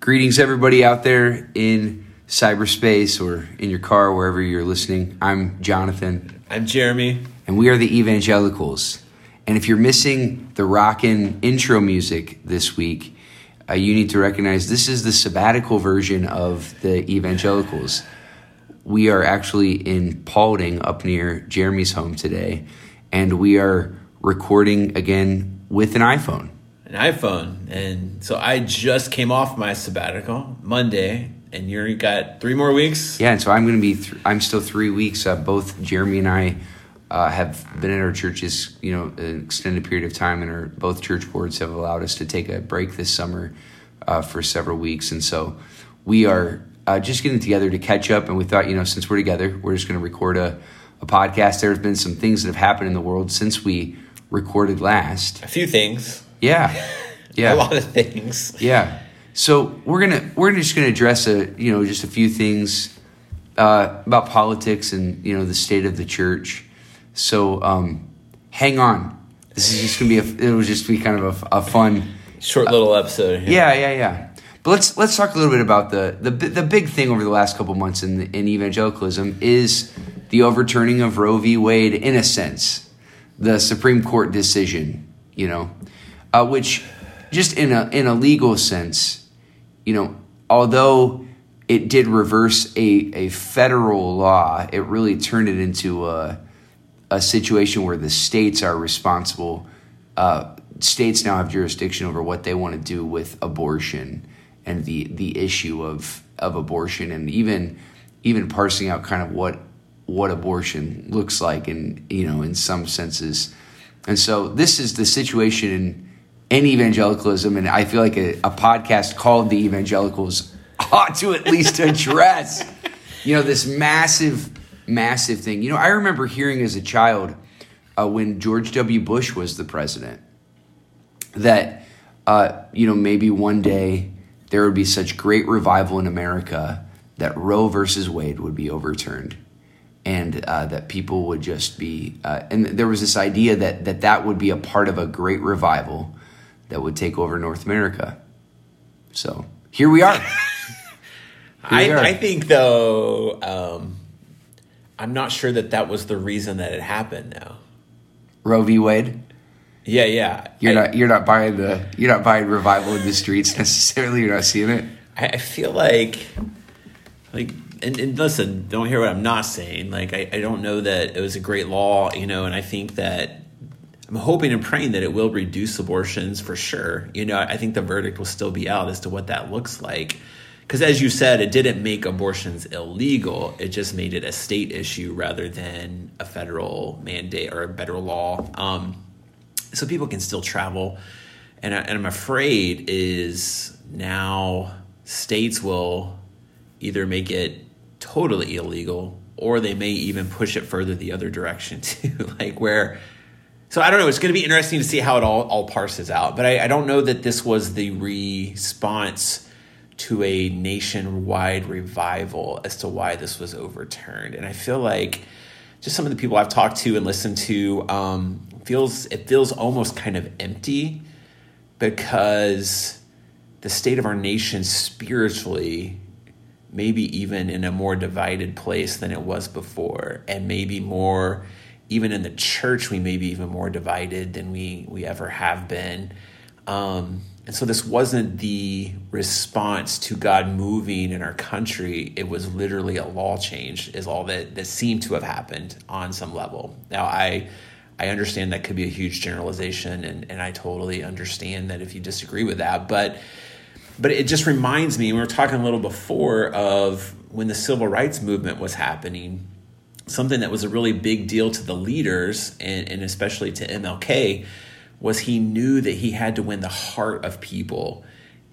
Greetings, everybody out there in cyberspace or in your car, wherever you're listening. I'm Jonathan, I'm Jeremy. and we are the Evangelicals. And if you're missing the rockin' intro music this week, uh, you need to recognize this is the sabbatical version of the Evangelicals. We are actually in Paulding, up near Jeremy's home today, and we are recording again with an iPhone. An iPhone. And so I just came off my sabbatical Monday, and you got three more weeks. Yeah, and so I'm going to be. Th- I'm still three weeks. Uh, both Jeremy and I uh, have been at our churches, you know, an extended period of time, and our both church boards have allowed us to take a break this summer uh, for several weeks, and so we are uh, just getting together to catch up. And we thought, you know, since we're together, we're just going to record a, a podcast. There's been some things that have happened in the world since we recorded last. A few things. Yeah, yeah, A lot of things. yeah. So we're gonna we're just gonna address a you know just a few things uh, about politics and you know the state of the church. So um, hang on. This is just gonna be a it will just be kind of a, a fun. Short little episode. here. Yeah, yeah, yeah. But let's let's talk a little bit about the the the big thing over the last couple months in in evangelicalism is the overturning of Roe v. Wade in a sense, the Supreme Court decision. You know, uh, which just in a in a legal sense, you know, although it did reverse a a federal law, it really turned it into a a situation where the states are responsible. Uh, states now have jurisdiction over what they want to do with abortion and the the issue of of abortion, and even even parsing out kind of what what abortion looks like, in you know, in some senses. And so this is the situation in, evangelicalism, and I feel like a, a podcast called the Evangelicals ought to at least address, you know, this massive, massive thing. You know, I remember hearing as a child uh, when George W. Bush was the president that, uh, you know, maybe one day there would be such great revival in America that Roe versus Wade would be overturned and uh, that people would just be uh, and there was this idea that, that that would be a part of a great revival that would take over north america so here we are I, we are. I think, though, um, I'm not sure that that was the reason that it happened, though. roe v wade Yeah, yeah. you're I, not you're not buying the you're not buying revival in the streets necessarily you're not seeing it I, I feel like, like, and, and listen, don't hear what I'm not saying. Like, I, I don't know that it was a great law, you know, and I think that I'm hoping and praying that it will reduce abortions for sure. You know, I think the verdict will still be out as to what that looks like. Because as you said, it didn't make abortions illegal. It just made it a state issue rather than a federal mandate or a federal law. Um, so people can still travel. And, I, and I'm afraid is now states will either make it totally illegal or they may even push it further the other direction too. like where so I don't know. It's going to be interesting to see how it all, all parses out. But I, I don't know that this was the response to a nationwide revival as to why this was overturned. And I feel like just some of the people I've talked to and listened to um, feels it feels almost kind of empty because the state of our nation spiritually maybe even in a more divided place than it was before and maybe more even in the church we may be even more divided than we we ever have been. Um, and so this wasn't the response to god moving in our country. It was literally a law change is all that that seemed to have happened on some level. Now i i understand that could be a huge generalization and and i totally understand that if you disagree with that but but it just reminds me we were talking a little before of when the civil rights movement was happening something that was a really big deal to the leaders and, and especially to mlk was he knew that he had to win the heart of people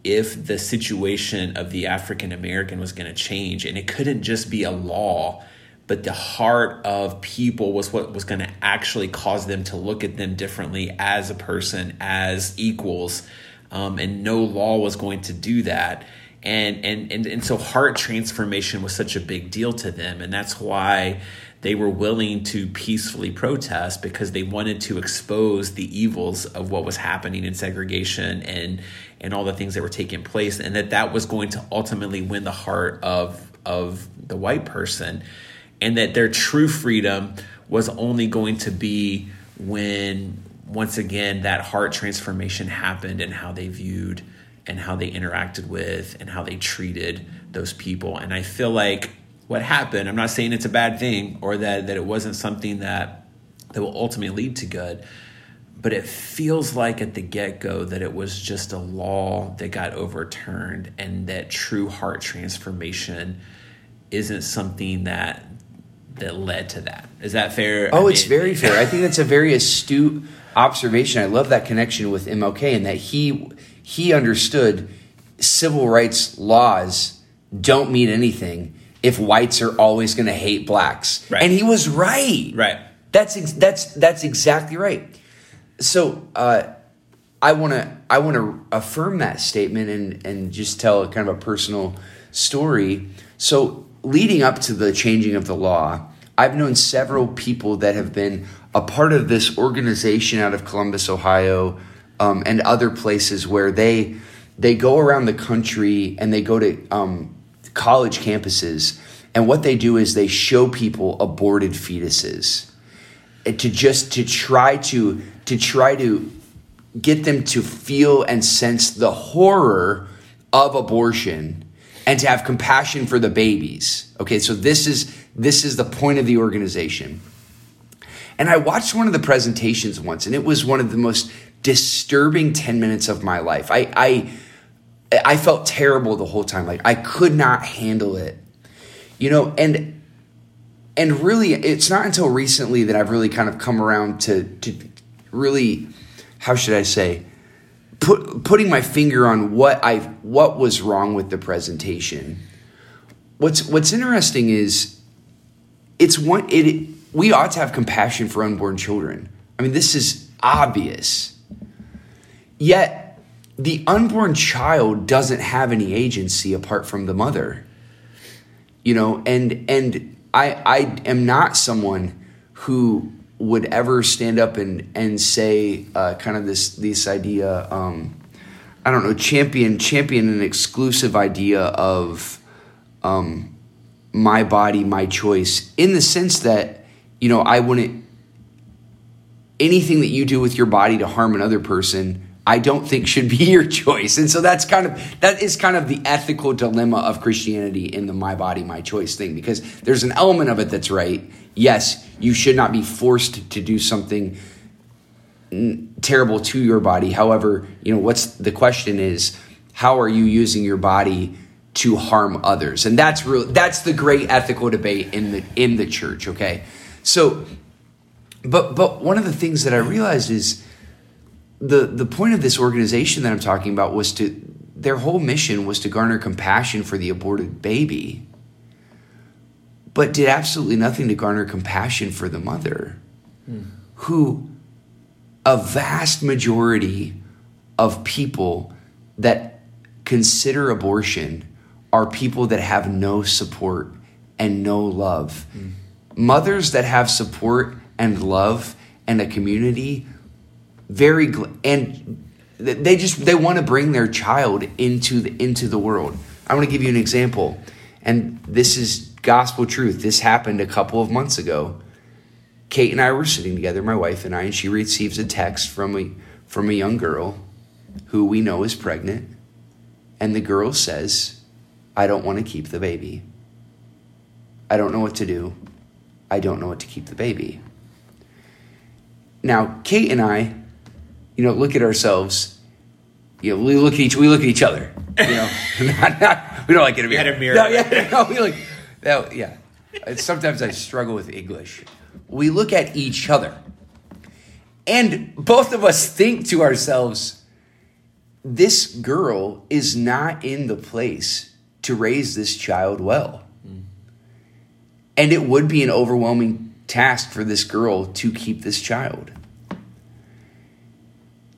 if the situation of the african american was going to change. And it couldn't just be a law but the heart of people was what was going to actually cause them to look at them differently as a person as equals. Um, and no law was going to do that. And, and and and so heart transformation was such a big deal to them. And that's why they were willing to peacefully protest because they wanted to expose the evils of what was happening in segregation and and all the things that were taking place and that that was going to ultimately win the heart of of the white person and that their true freedom was only going to be when once again that heart transformation happened and how they viewed and how they interacted with and how they treated those people. And i feel like what happened i'm not saying it's a bad thing or that that it wasn't something that that will ultimately lead to good but it feels like at the get-go that it was just a law that got overturned and that true heart transformation isn't something that that led to that. Is that fair? Oh, I it's very fair. I think that's a very astute observation. I love that connection with MLK and that he he understood civil rights laws don't mean anything if whites are always going to hate blacks. Right. And he was right. Right. That's ex- that's that's exactly right. So uh, I want to I want to affirm that statement and and just tell kind of a personal story. So leading up to the changing of the law, I've known several people that have been a part of this organization out of Columbus, Ohio, um, and other places where they they go around the country and they go to um, college campuses, and what they do is they show people aborted fetuses eh, to just to try to to try to get them to feel and sense the horror of abortion and to have compassion for the babies. Okay, so this is this is the point of the organization. And I watched one of the presentations once, and it was one of the most disturbing 10 minutes of my life. I I I felt terrible the whole time. Like I could not handle it. You know, and and really it's not until recently that I've really kind of come around to to really how should I say put, putting my finger on what I what was wrong with the presentation. What's what's interesting is it's one it we ought to have compassion for unborn children. I mean, this is obvious. Yet the unborn child doesn't have any agency apart from the mother. You know, and and I I am not someone who would ever stand up and and say uh, kind of this this idea um, I don't know champion champion an exclusive idea of um, my body my choice in the sense that you know I wouldn't anything that you do with your body to harm another person I don't think should be your choice. And so that's kind of that is kind of the ethical dilemma of Christianity in the my body my choice thing because there's an element of it that's right. Yes, you should not be forced to do something terrible to your body. However, you know, what's the question is how are you using your body to harm others? And that's real that's the great ethical debate in the in the church, okay? So but but one of the things that I realized is the the point of this organization that I'm talking about was to their whole mission was to garner compassion for the aborted baby, but did absolutely nothing to garner compassion for the mother, hmm. who a vast majority of people that consider abortion are people that have no support and no love. Hmm. Mothers that have support and love and a community very and they just they want to bring their child into the into the world. I want to give you an example, and this is gospel truth. This happened a couple of months ago. Kate and I were sitting together, my wife and I, and she receives a text from a from a young girl who we know is pregnant, and the girl says, "I don't want to keep the baby. I don't know what to do. I don't know what to keep the baby." Now, Kate and I you know, look at ourselves. You know, we look at each we look at each other. You know, not, not, we don't like it. You had a mirror. No, yeah, no, we like that. Yeah, sometimes I struggle with English. We look at each other, and both of us think to ourselves, "This girl is not in the place to raise this child well." Mm. And it would be an overwhelming task for this girl to keep this child.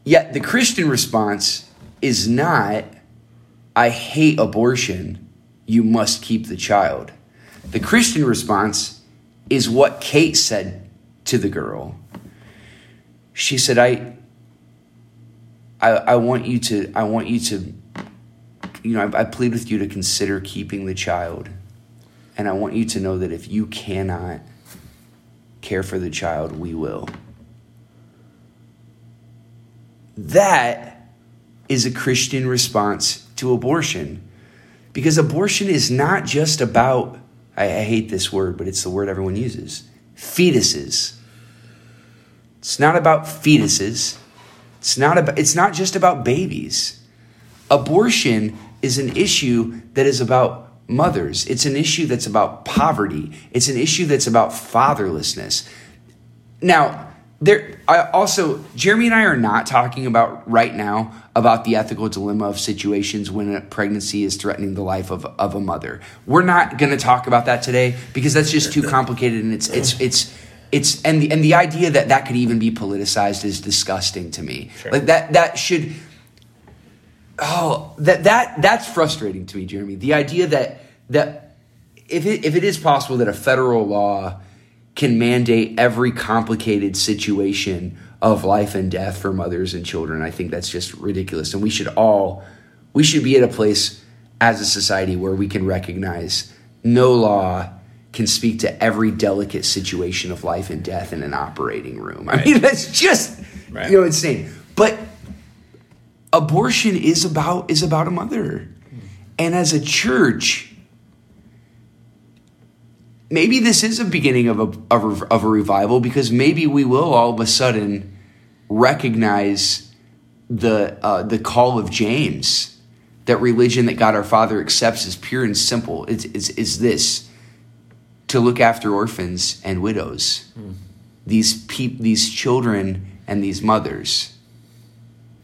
Yet the Christian response is not, I hate abortion, you must keep the child. The Christian response is what Kate said to the girl. She said, I, I, I want you to, I want you to, you know, I, I plead with you to consider keeping the child. And I want you to know that if you cannot care for the child, we will. That is a Christian response to abortion. Because abortion is not just about, I, I, hate this word, but it's the word everyone uses fetuses. It's not about fetuses. It's not, about, it's not just about babies. Abortion is an issue that is about mothers. It's an issue that's about poverty. It's an issue that's about fatherlessness. Now, there I also Jeremy and I are not talking about right now about the ethical dilemma of situations when a pregnancy is threatening the life of, of a mother. We're not going to talk about that today because that's just too complicated and it's it's it's it's and the and the idea that that could even be politicized is disgusting to me. Sure. Like that that should oh that that that's frustrating to me, Jeremy. The idea that that if it, if it is possible that a federal law can mandate every complicated situation of life and death for mothers and children. I think that's just ridiculous. And we should all, we should be at a place as a society where we can recognize no law can speak to every delicate situation of life and death in an operating room. I mean, that's just, right. you know, insane. But abortion is about, is about a mother. And as a church, maybe this is a beginning of a, of a, of a revival because maybe we will all of a sudden recognize the uh, the call of James that religion that God our Father accepts is pure and simple. Is, is, is this to look after orphans and widows mm. these peop, these children and these mothers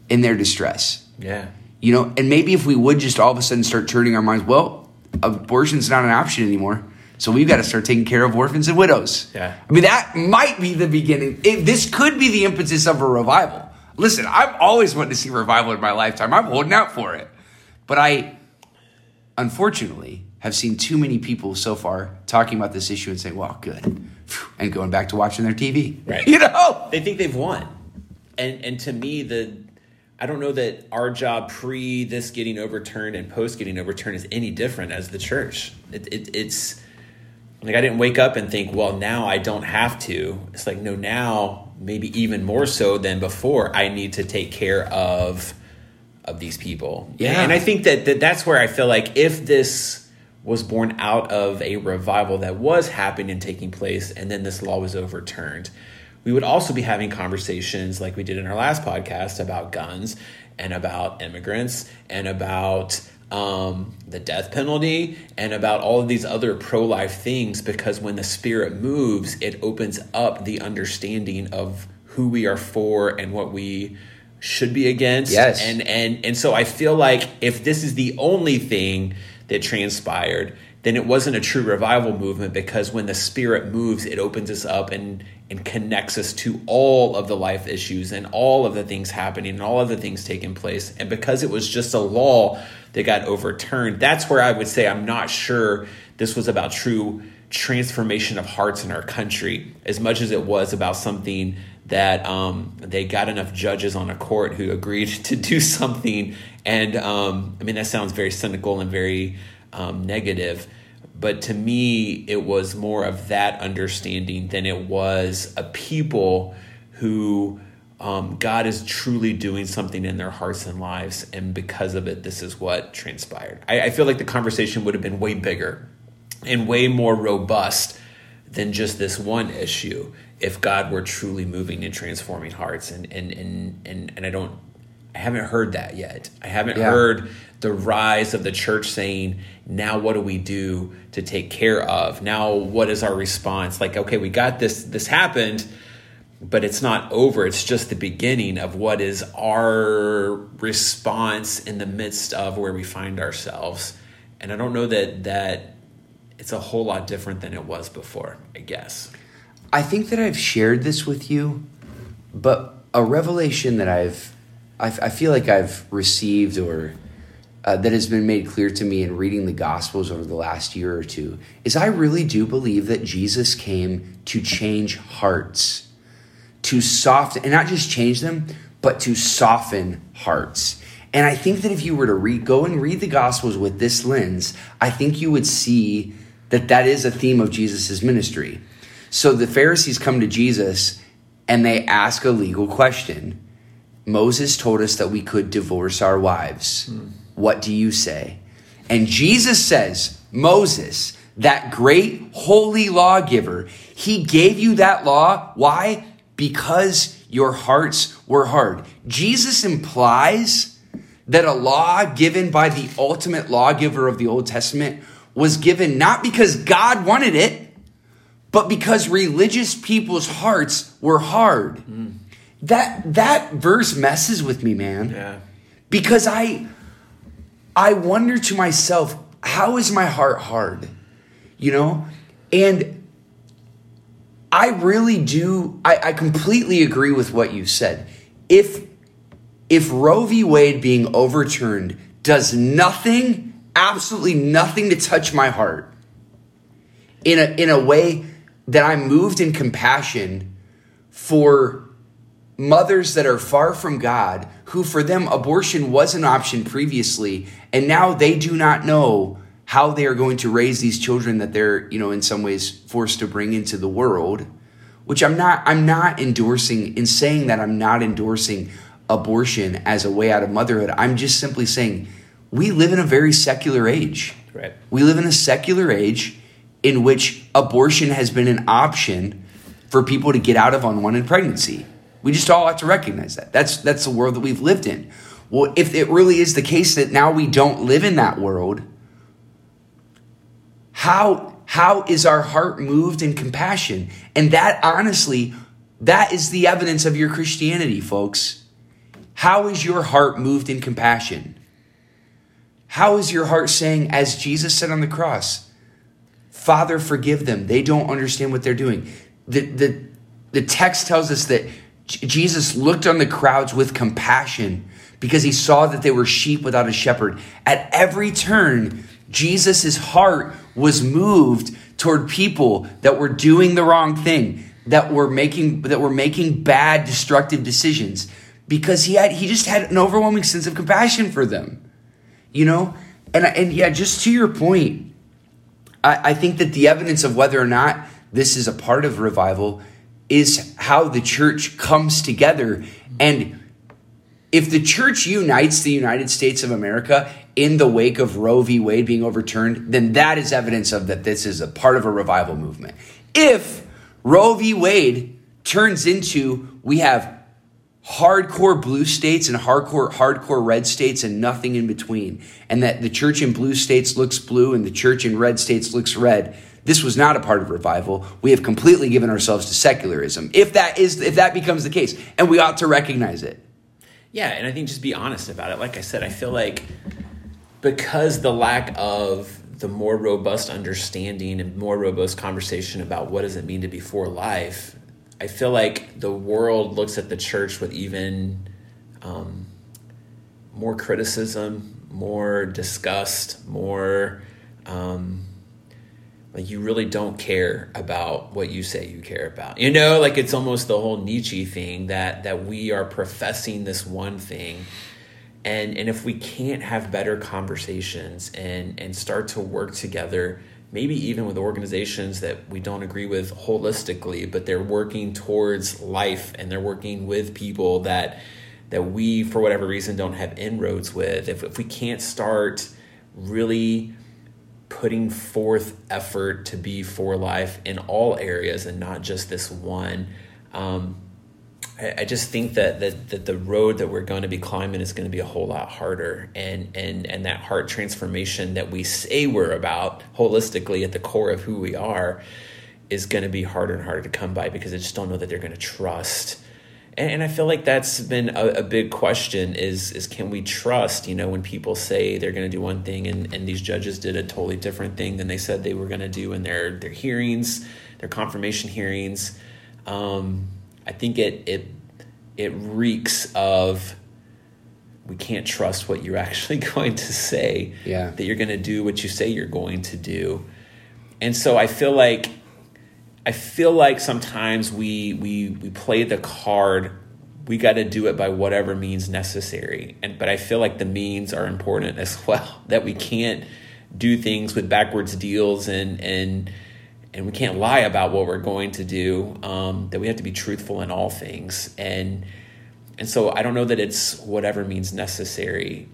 in their distress. Yeah. You know and maybe if we would just all of a sudden start turning our minds well abortion's not an option anymore so we've got to start taking care of orphans and widows. Yeah. I mean, that might be the beginning. It, this could be the impetus of a revival. Listen, I've always wanted to see revival in my lifetime. I'm holding out for it. But I, unfortunately, have seen too many people so far talking about this issue and saying, well, good. And going back to watching their TV. Right. You know? They think they've won. And, and to me, the I don't know that our job pre this getting overturned and post getting overturned is any different as the church. It, it, it's like I didn't wake up and think, well, now I don't have to. It's like, no, now maybe even more so than before, I need to take care of of these people. Yeah. And I think that, that that's where I feel like if this was born out of a revival that was happening and taking place, and then this law was overturned, we would also be having conversations like we did in our last podcast about guns and about immigrants and about um, the death penalty and about all of these other pro life things because when the Spirit moves, it opens up the understanding of who we are for and what we should be against. Yes. And and and so I feel like if this is the only thing that transpired, then it wasn't a true revival movement because when the spirit moves, it opens us up and and connects us to all of the life issues and all of the things happening and all of the things taking place. And because it was just a law that got overturned, that's where I would say I'm not sure this was about true transformation of hearts in our country as much as it was about something that um, they got enough judges on a court who agreed to do something. And um, I mean, that sounds very cynical and very um, negative. But to me it was more of that understanding than it was a people who um, god is truly doing something in their hearts and lives and because of it this is what transpired. I, I feel like the conversation would have been way bigger and way more robust than just this one issue if god were truly moving and transforming hearts. And and and and, and i don't I haven't heard that yet. I haven't yeah. heard the rise of the church saying, now what do we do to take care of? Now what is our response? Like, okay, we got this, this happened, but it's not over. It's just the beginning of what is our response in the midst of where we find ourselves. And I don't know that that it's a whole lot different than it was before, I guess. I think that I've shared this with you, but a revelation that I've I, I feel like I've received or uh, that has been made clear to me in reading the Gospels over the last year or two is I really do believe that Jesus came to change hearts, to soften, and not just change them, but to soften hearts. And I think that if you were to read, go and read the Gospels with this lens, I think you would see that that is a theme of Jesus' ministry. So the Pharisees come to Jesus and they ask a legal question. Moses told us that we could divorce our wives. Hmm. What do you say? And Jesus says, Moses, that great holy lawgiver, he gave you that law. Why? Because your hearts were hard. Jesus implies that a law given by the ultimate lawgiver of the Old Testament was given not because God wanted it, but because religious people's hearts were hard. Mm. That that verse messes with me, man. Yeah. Because I I wonder to myself, how is my heart hard? You know? And I really do, I, I completely agree with what you said. If if Roe v. Wade being overturned does nothing, absolutely nothing to touch my heart in a in a way that I'm moved in compassion for mothers that are far from God, who for them abortion was an option previously, and now they do not know how they are going to raise these children that they're, you know, in some ways forced to bring into the world. Which I'm not I'm not endorsing in saying that I'm not endorsing abortion as a way out of motherhood. I'm just simply saying we live in a very secular age. Right. We live in a secular age in which abortion has been an option for people to get out of unwanted pregnancy. We just all have to recognize that. That's that's the world that we've lived in. Well, if it really is the case that now we don't live in that world, how how is our heart moved in compassion? And that honestly, that is the evidence of your Christianity, folks. How is your heart moved in compassion? How is your heart saying, as Jesus said on the cross, Father, forgive them. They don't understand what they're doing. The, the, the text tells us that Jesus looked on the crowds with compassion because he saw that they were sheep without a shepherd. At every turn, Jesus' heart was moved toward people that were doing the wrong thing, that were making that were making bad, destructive decisions, because he had he just had an overwhelming sense of compassion for them. You know? And and yeah, just to your point, I, I think that the evidence of whether or not this is a part of revival is how the church comes together. And if the church unites the United States of America in the wake of Roe v. Wade being overturned, then that is evidence of that this is a part of a revival movement. If Roe v. Wade turns into we have hardcore blue states and hardcore hardcore red states and nothing in between and that the church in blue states looks blue and the church in red states looks red this was not a part of revival. We have completely given ourselves to secularism. If that is if that becomes the case, and we ought to recognize it. Yeah, and I think just be honest about it. Like I said, I feel like because the lack of the more robust understanding and more robust conversation about what does it mean to be for life, I feel like the world looks at the church with even um, more criticism, more disgust, more um, like you really don't care about what you say you care about. You know like it's almost the whole nietzsche thing that that we are professing this one thing. And and if we can't have better conversations and and start to work together maybe even with organizations that we don't agree with holistically but they're working towards life and they're working with people that that we for whatever reason don't have inroads with if, if we can't start really putting forth effort to be for life in all areas and not just this one. Um, I, I, just think that, that that the road that we're going to be climbing is going to be a whole lot harder, and and and that heart transformation that we say we're about holistically at the core of who we are is going to be harder and harder to come by because I just don't know that they're going to trust and, I feel like that's been a, a, big question is is can we trust you know when people say they're going to do one thing and, and these judges did a totally different thing than they said they were going to do in their their hearings their confirmation hearings um, I think it it it reeks of we can't trust what you're actually going to say. Yeah. That you're going to do what you say you're going to do. And so I feel like I feel like sometimes we we we play the card we got to do it by whatever means necessary. And but I feel like the means are important as well. That we can't do things with backwards deals and and and we can't lie about what we're going to do. Um, that we have to be truthful in all things. And and so I don't know that it's whatever means necessary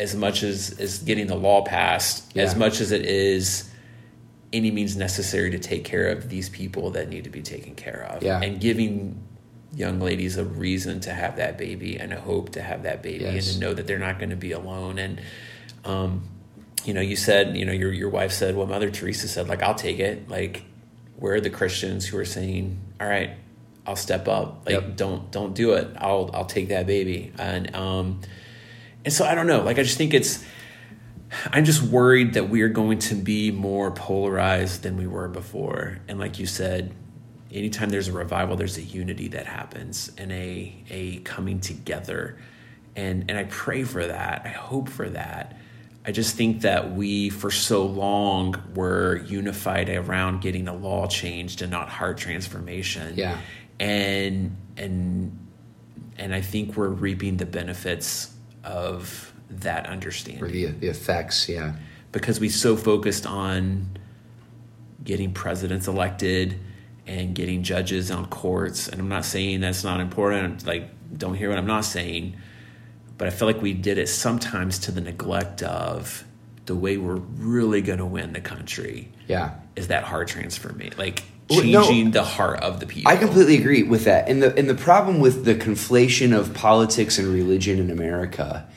as much as as getting the law passed, Yeah. as much as it is any means necessary to take care of these people that need to be taken care of. Yeah. And giving young ladies a reason to have that baby and a hope to have that baby Yes. and to know that they're not going to be alone. And, um, you know, you said, you know, your, your wife said, well, Mother Teresa said, like, I'll take it. Like, where are the Christians who are saying, all right, I'll step up. Like, Yep. don't, don't do it. I'll, I'll take that baby. And, um, and so I don't know, like, I just think it's, I'm just worried that we are going to be more polarized than we were before. And like you said, anytime there's a revival, there's a unity that happens and a a coming together. And and I pray for that. I hope for that. I just think that we for so long were unified around getting the law changed and not heart transformation. Yeah. And and and I think we're reaping the benefits of that understanding Or the the effects, yeah. because we so focused on getting presidents elected and getting judges on courts and i'm not saying that's not important like don't hear what i'm not saying but i feel like we did it sometimes to the neglect of the way we're really going to win the country Yeah. is that heart transformation like Well, no. changing the heart of the people I completely agree with that. And the and the problem with the conflation of politics and religion in America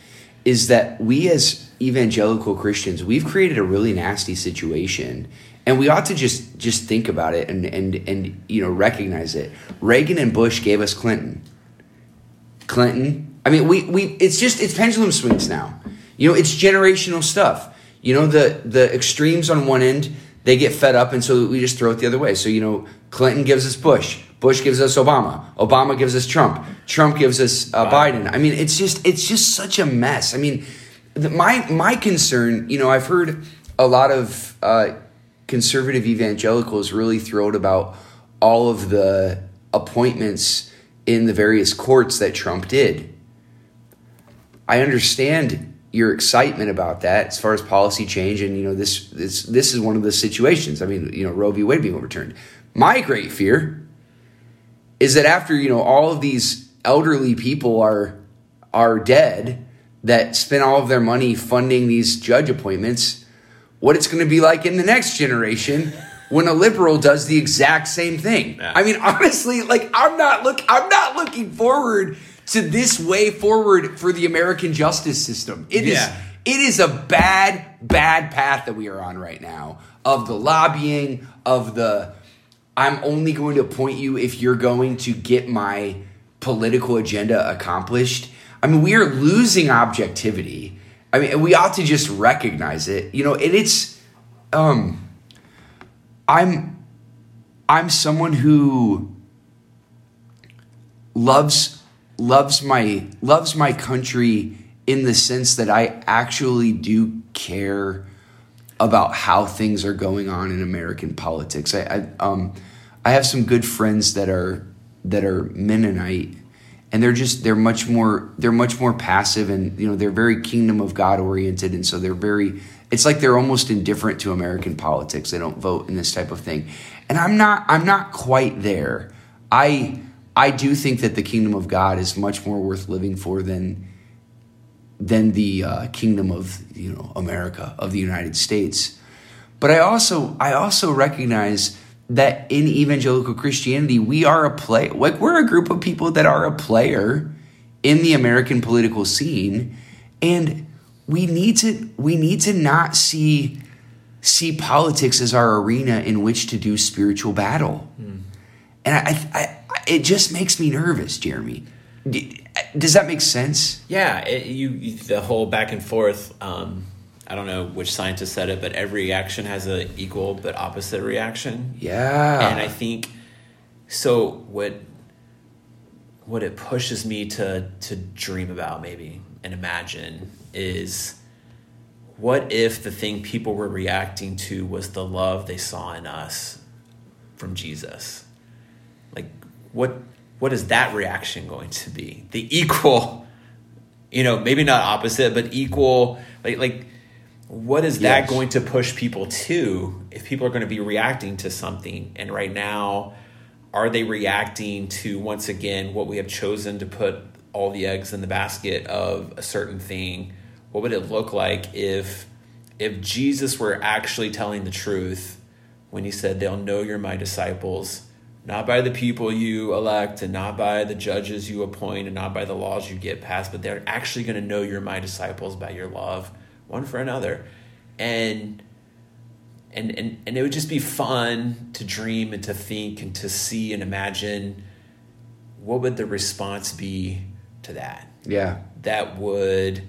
is that we as evangelical Christians, we've created a really nasty situation. And we ought to just just think about it and and and you know recognize it. Reagan and Bush gave us Clinton. Clinton. I mean, we we it's just it's pendulum swings now. You know, it's generational stuff. You know, the the extremes on one end, they get fed up, and so we just throw it the other way. So you know, Clinton gives us Bush, Bush gives us Obama, Obama gives us Trump, Trump gives us uh, Biden. I mean, it's just it's just such a mess. I mean, the, my my concern, you know, I've heard a lot of uh, conservative evangelicals really thrilled about all of the appointments in the various courts that Trump did. I understand your excitement about that as far as policy change, and you know this this this is one of the situations. I mean, you know, Roe v. Wade being overturned. My great fear is that after you know all of these elderly people are are dead that spend all of their money funding these judge appointments, what it's going to be like in the next generation when a liberal does the exact same thing. Yeah. I mean, honestly, like I'm not look I'm not looking forward to this way forward for the American justice system. It is Yeah. it is a bad bad path that we are on right now of the lobbying of the I'm only going to appoint you if you're going to get my political agenda accomplished. I mean, we are losing objectivity. I mean, we ought to just recognize it. You know, and it's um I'm I'm someone who loves loves my loves my country in the sense that I actually do care about how things are going on in American politics. I, I um I have some good friends that are that are Mennonite and they're just they're much more they're much more passive and you know they're very kingdom of God oriented and so they're very it's like they're almost indifferent to American politics. They don't vote in this type of thing. And I'm not I'm not quite there. I I do think that the kingdom of God is much more worth living for than than the uh, kingdom of you know America of the United States. But I also I also recognize that in evangelical Christianity we are a play like we're a group of people that are a player in the American political scene and we need to we need to not see see politics as our arena in which to do spiritual battle. And I, I, I it just makes me nervous, Jeremy. Does that make sense? Yeah, it, you, you the whole back and forth. Um, I don't know which scientist said it, but every action has an equal but opposite reaction. Yeah. and I think so. What what it pushes me to to dream about maybe and imagine is what if the thing people were reacting to was the love they saw in us from Jesus? Like what what is that reaction going to be? The equal, you know, maybe not opposite, but equal like like what is that going to push people to if people are going to be reacting to something? And right now are they reacting to once again what we have chosen to put all the eggs in the basket of a certain thing? What would it look like if if jesus were actually telling the truth when he said they'll know you're my disciples not by the people you elect and not by the judges you appoint and not by the laws you get passed but they're actually going to know you're my disciples by your love one for another and and, and and it would just be fun to dream and to think and to see and imagine what would the response be to that Yeah. that would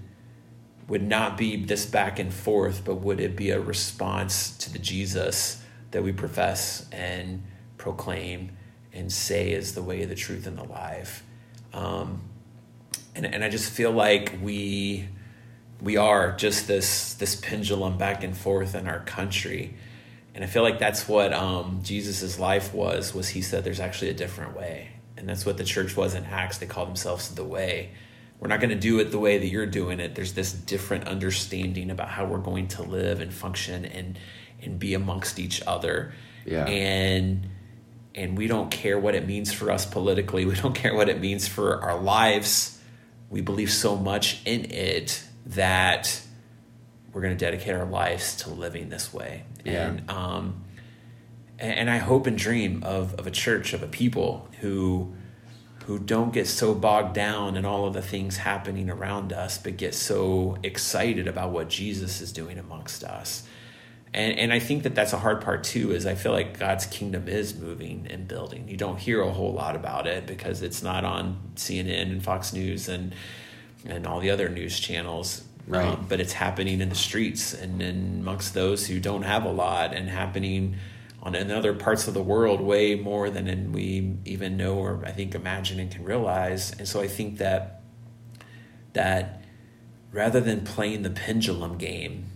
would not be this back and forth but would it be a response to the jesus that we profess and proclaim and say is the way the truth and the life. Um, and, and i just feel like we we are just this this pendulum back and forth in our country. And i feel like that's what um, jesus' life was was he said there's actually a different way. And that's what the church was in acts. They called themselves the way. We're not going to do it the way that you're doing it. There's this different understanding about how we're going to live and function and and be amongst each other. Yeah. and and we don't care what it means for us politically we don't care what it means for our lives we believe so much in it that we're going to dedicate our lives to living this way Yeah. and um and, and i hope and dream of of a church of a people who who don't get so bogged down in all of the things happening around us but get so excited about what jesus is doing amongst us and and I think that that's a hard part too. Is I feel like God's kingdom is moving and building. You don't hear a whole lot about it because it's not on CNN and Fox News and and all the other news channels. Um, Right. but it's happening in the streets and, and amongst those who don't have a lot, and happening on in other parts of the world way more than we even know or I think imagine and can realize. And so I think that that rather than playing the pendulum game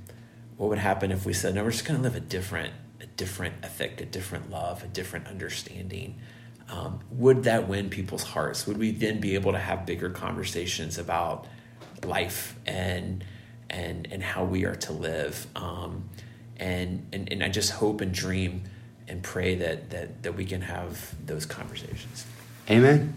what would happen if we said no we're just going to live a different a different ethic a different love a different understanding. Um, would that win people's hearts? Would we then be able to have bigger conversations about life and and and how we are to live? Um, and, and and i just hope and dream and pray that that that we can have those conversations. Amen.